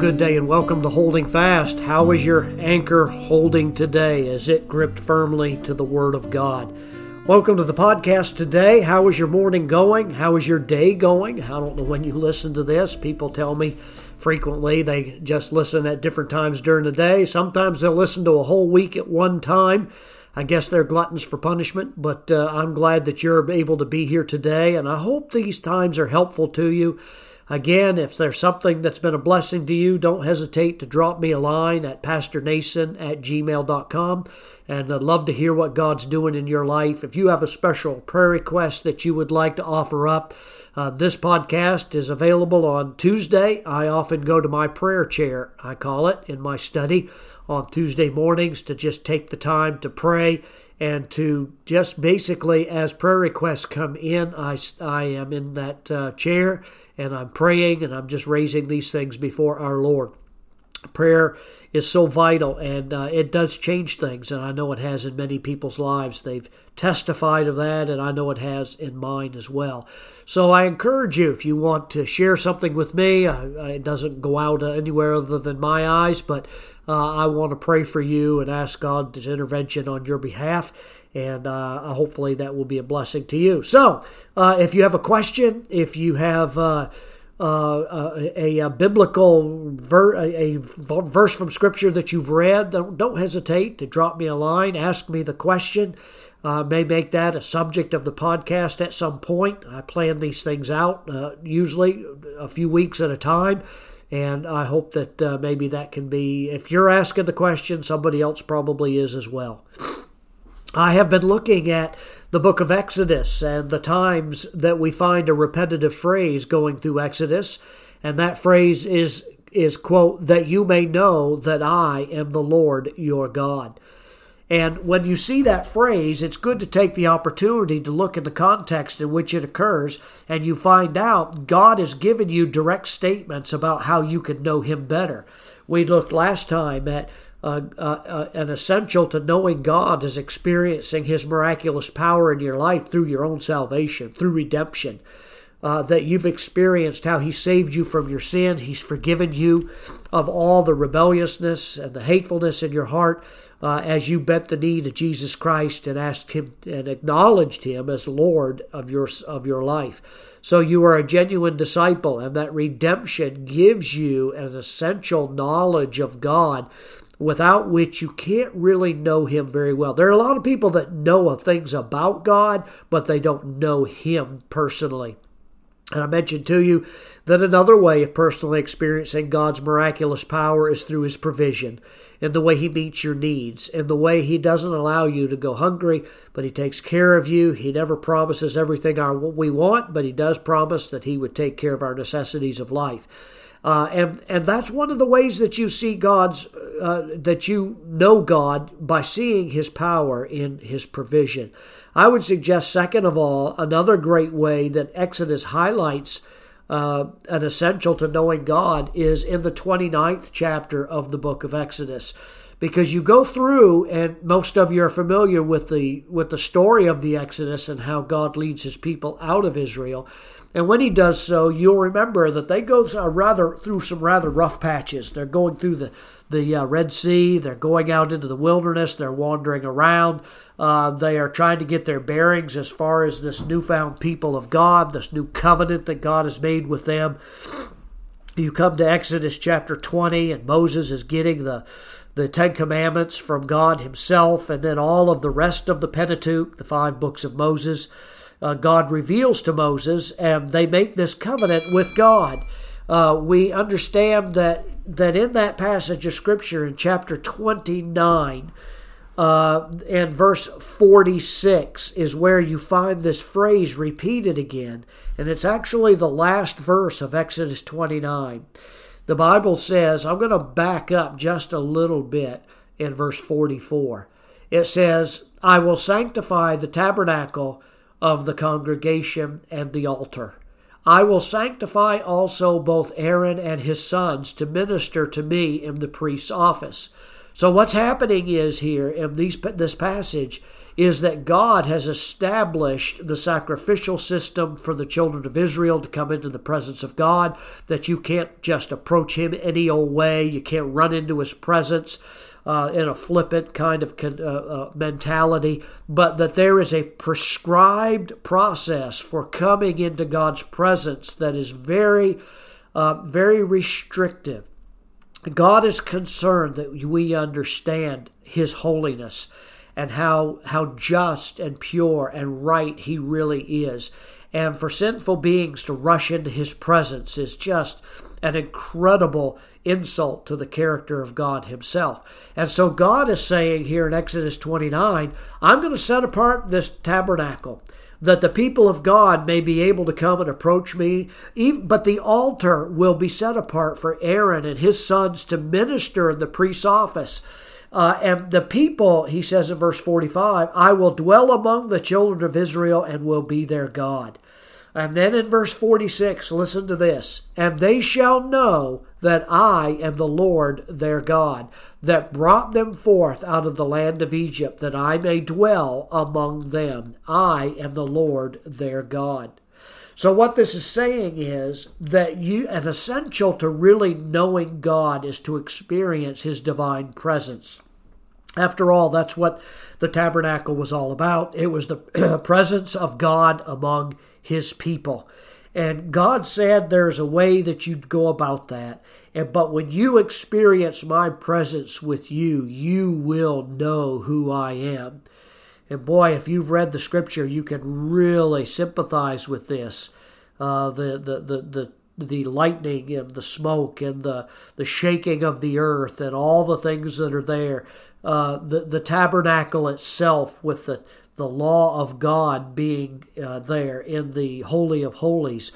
good day and welcome to Holding Fast. How is your anchor holding today as it gripped firmly to the Word of God? Welcome to the podcast today. How is your morning going? How is your day going? I don't know when you listen to this. People tell me frequently they just listen at different times during the day. Sometimes they'll listen to a whole week at one time. I guess they're gluttons for punishment, but uh, I'm glad that you're able to be here today, and I hope these times are helpful to you. Again, if there's something that's been a blessing to you, don't hesitate to drop me a line at pastornason at gmail.com. And I'd love to hear what God's doing in your life. If you have a special prayer request that you would like to offer up, uh, this podcast is available on Tuesday. I often go to my prayer chair, I call it, in my study on Tuesday mornings to just take the time to pray and to just basically, as prayer requests come in, I, I am in that uh, chair and I'm praying and I'm just raising these things before our Lord. Prayer is so vital and uh, it does change things, and I know it has in many people's lives. They've testified of that, and I know it has in mine as well. So I encourage you if you want to share something with me, uh, it doesn't go out anywhere other than my eyes, but uh, I want to pray for you and ask God's intervention on your behalf and uh, hopefully that will be a blessing to you. So, uh, if you have a question, if you have uh, uh a, a, biblical ver- a, verse from Scripture that you've read, don't, don't, hesitate to drop me a line, ask me the question. Uh, may make that a subject of the podcast at some point. I plan these things out uh, usually a few weeks at a time. And I hope that maybe that can be, if you're asking the question, somebody else probably is as well. I have been looking at the book of Exodus and the times that we find a repetitive phrase going through Exodus, and that phrase is is quote that you may know that I am the Lord your God. And when you see that phrase, it's good to take the opportunity to look at the context in which it occurs, and you find out God has given you direct statements about how you can know Him better. We looked last time at uh, uh, uh, an essential to knowing God is experiencing His miraculous power in your life through your own salvation, through redemption. Uh, that you've experienced how He saved you from your sin. He's forgiven you of all the rebelliousness and the hatefulness in your heart uh, as you bent the knee to Jesus Christ and asked Him and acknowledged Him as Lord of your of your life. So you are a genuine disciple, and that redemption gives you an essential knowledge of God without which you can't really know Him very well. There are a lot of people that know of things about God, but they don't know Him personally. And I mentioned to you that another way of personally experiencing God's miraculous power is through His provision, in the way He meets your needs, in the way He doesn't allow you to go hungry, but He takes care of you. He never promises everything we want, but He does promise that He would take care of our necessities of life. Uh, and and that's one of the ways that you see God's uh, that you know God by seeing His power in His provision. I would suggest, second of all, another great way that Exodus highlights uh, an essential to knowing God is in the 29th chapter of the book of Exodus because you go through and most of you are familiar with the with the story of the Exodus and how God leads his people out of Israel. And when he does so, you'll remember that they go rather through some rather rough patches. They're going through the the uh, Red Sea. They're going out into the wilderness. They're wandering around. Uh, they are trying to get their bearings as far as this newfound people of God, this new covenant that God has made with them. You come to Exodus chapter 20, and Moses is getting the the Ten Commandments from God Himself, and then all of the rest of the Pentateuch, the five books of Moses, uh, God reveals to Moses, and they make this covenant with God. Uh, we understand that that in that passage of Scripture in chapter 29 uh, and verse 46 is where you find this phrase repeated again, and it's actually the last verse of Exodus 29. The Bible says, I'm going to back up just a little bit in verse 44. It says, I will sanctify the tabernacle of the congregation and the altar. I will sanctify also both Aaron and his sons to minister to me in the priest's office. So what's happening is here in these, this passage is that God has established the sacrificial system for the children of Israel to come into the presence of God, that you can't just approach Him any old way, you can't run into His presence. Uh, in a flippant kind of uh, uh, mentality, but that there is a prescribed process for coming into God's presence that is very, uh, very restrictive. God is concerned that we understand His holiness and how how just and pure and right he really is. And for sinful beings to rush into his presence is just an incredible insult to the character of God himself. And so God is saying here in Exodus 29, I'm going to set apart this tabernacle that the people of God may be able to come and approach me. But the altar will be set apart for Aaron and his sons to minister in the priest's office. Uh, and the people, he says in verse 45, I will dwell among the children of Israel and will be their God. And then in verse 46, listen to this. And they shall know that I am the Lord their God, that brought them forth out of the land of Egypt, that I may dwell among them. I am the Lord their God. So, what this is saying is that you, an essential to really knowing God is to experience His divine presence. After all, that's what the tabernacle was all about. It was the presence of God among His people. And God said there's a way that you'd go about that. And, but when you experience my presence with you, you will know who I am. And boy, if you've read the scripture, you can really sympathize with this. Uh, the, the, the, the the lightning and the smoke and the, the shaking of the earth and all the things that are there. Uh, the, the tabernacle itself with the, the law of God being uh, there in the Holy of Holies.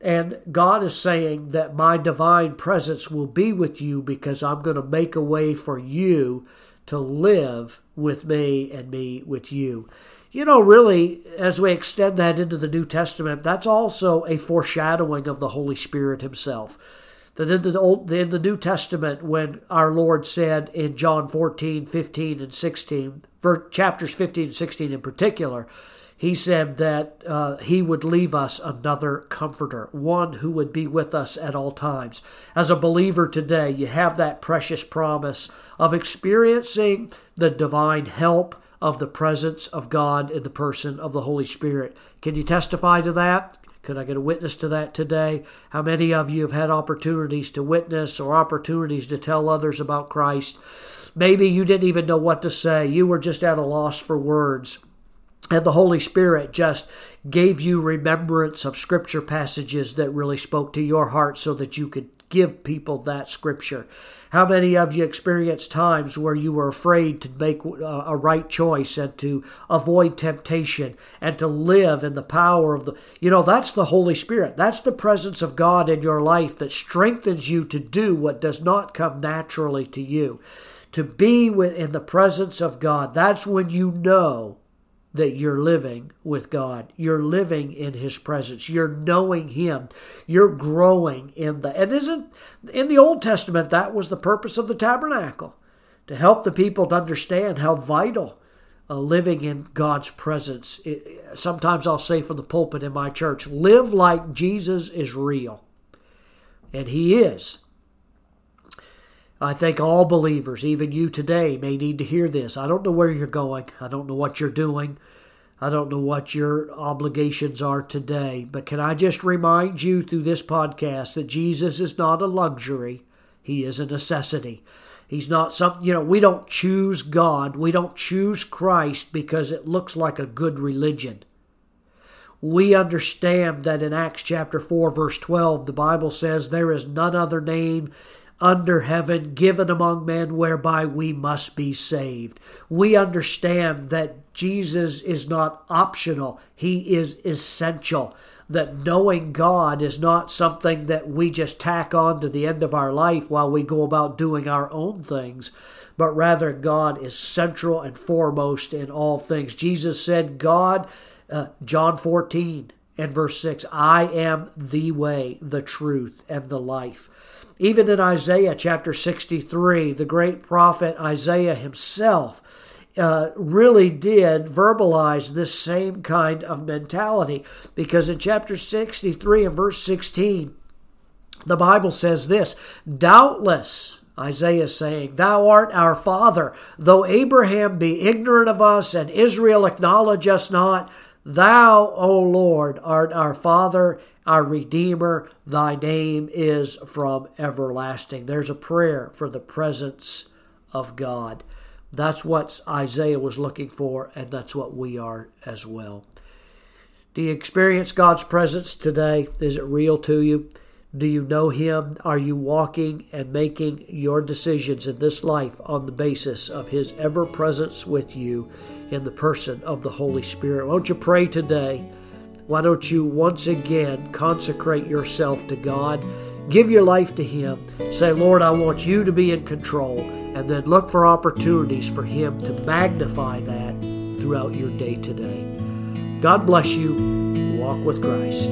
And God is saying that my divine presence will be with you because I'm going to make a way for you to live with me and me with you. You know, really, as we extend that into the New Testament, that's also a foreshadowing of the Holy Spirit Himself. That in the, Old, in the New Testament, when our Lord said in John 14, 15, and 16, chapters 15 and 16 in particular, he said that uh, he would leave us another comforter, one who would be with us at all times. As a believer today, you have that precious promise of experiencing the divine help of the presence of God in the person of the Holy Spirit. Can you testify to that? Could I get a witness to that today? How many of you have had opportunities to witness or opportunities to tell others about Christ? Maybe you didn't even know what to say. You were just at a loss for words. And the Holy Spirit just gave you remembrance of scripture passages that really spoke to your heart so that you could give people that scripture. How many of you experienced times where you were afraid to make uh, a right choice and to avoid temptation and to live in the power of the, you know, that's the Holy Spirit. That's the presence of God in your life that strengthens you to do what does not come naturally to you. To be in the presence of God, that's when you know that you're living with God. You're living in His presence. You're knowing Him. You're growing in the. And isn't in the Old Testament that was the purpose of the tabernacle to help the people to understand how vital uh, living in God's presence. It, sometimes I'll say from the pulpit in my church, live like Jesus is real, and He is. I think all believers, even you today, may need to hear this. I don't know where you're going. I don't know what you're doing. I don't know what your obligations are today. But can I just remind you through this podcast that Jesus is not a luxury, He is a necessity. He's not something, you know, we don't choose God. We don't choose Christ because it looks like a good religion. We understand that in Acts chapter 4, verse 12, the Bible says, There is none other name under heaven given among men whereby we must be saved. We understand that Jesus is not optional, He is essential. That knowing God is not something that we just tack on to the end of our life while we go about doing our own things, but rather God is central and foremost in all things. Jesus said, God, uh, John 14, and verse 6 I am the way, the truth, and the life. Even in Isaiah chapter 63, the great prophet Isaiah himself uh, really did verbalize this same kind of mentality because in chapter 63 and verse 16, the Bible says this Doubtless, Isaiah is saying, Thou art our father, though Abraham be ignorant of us and Israel acknowledge us not, Thou, O Lord, art our father, our Redeemer, thy name is from everlasting. There's a prayer for the presence of God. That's what Isaiah was looking for, and that's what we are as well. Do you experience God's presence today? Is it real to you? Do you know Him? Are you walking and making your decisions in this life on the basis of His ever presence with you in the person of the Holy Spirit? Won't you pray today? Why don't you once again consecrate yourself to God? Give your life to Him. Say, Lord, I want you to be in control. And then look for opportunities for Him to magnify that throughout your day today. God bless you. Walk with Christ.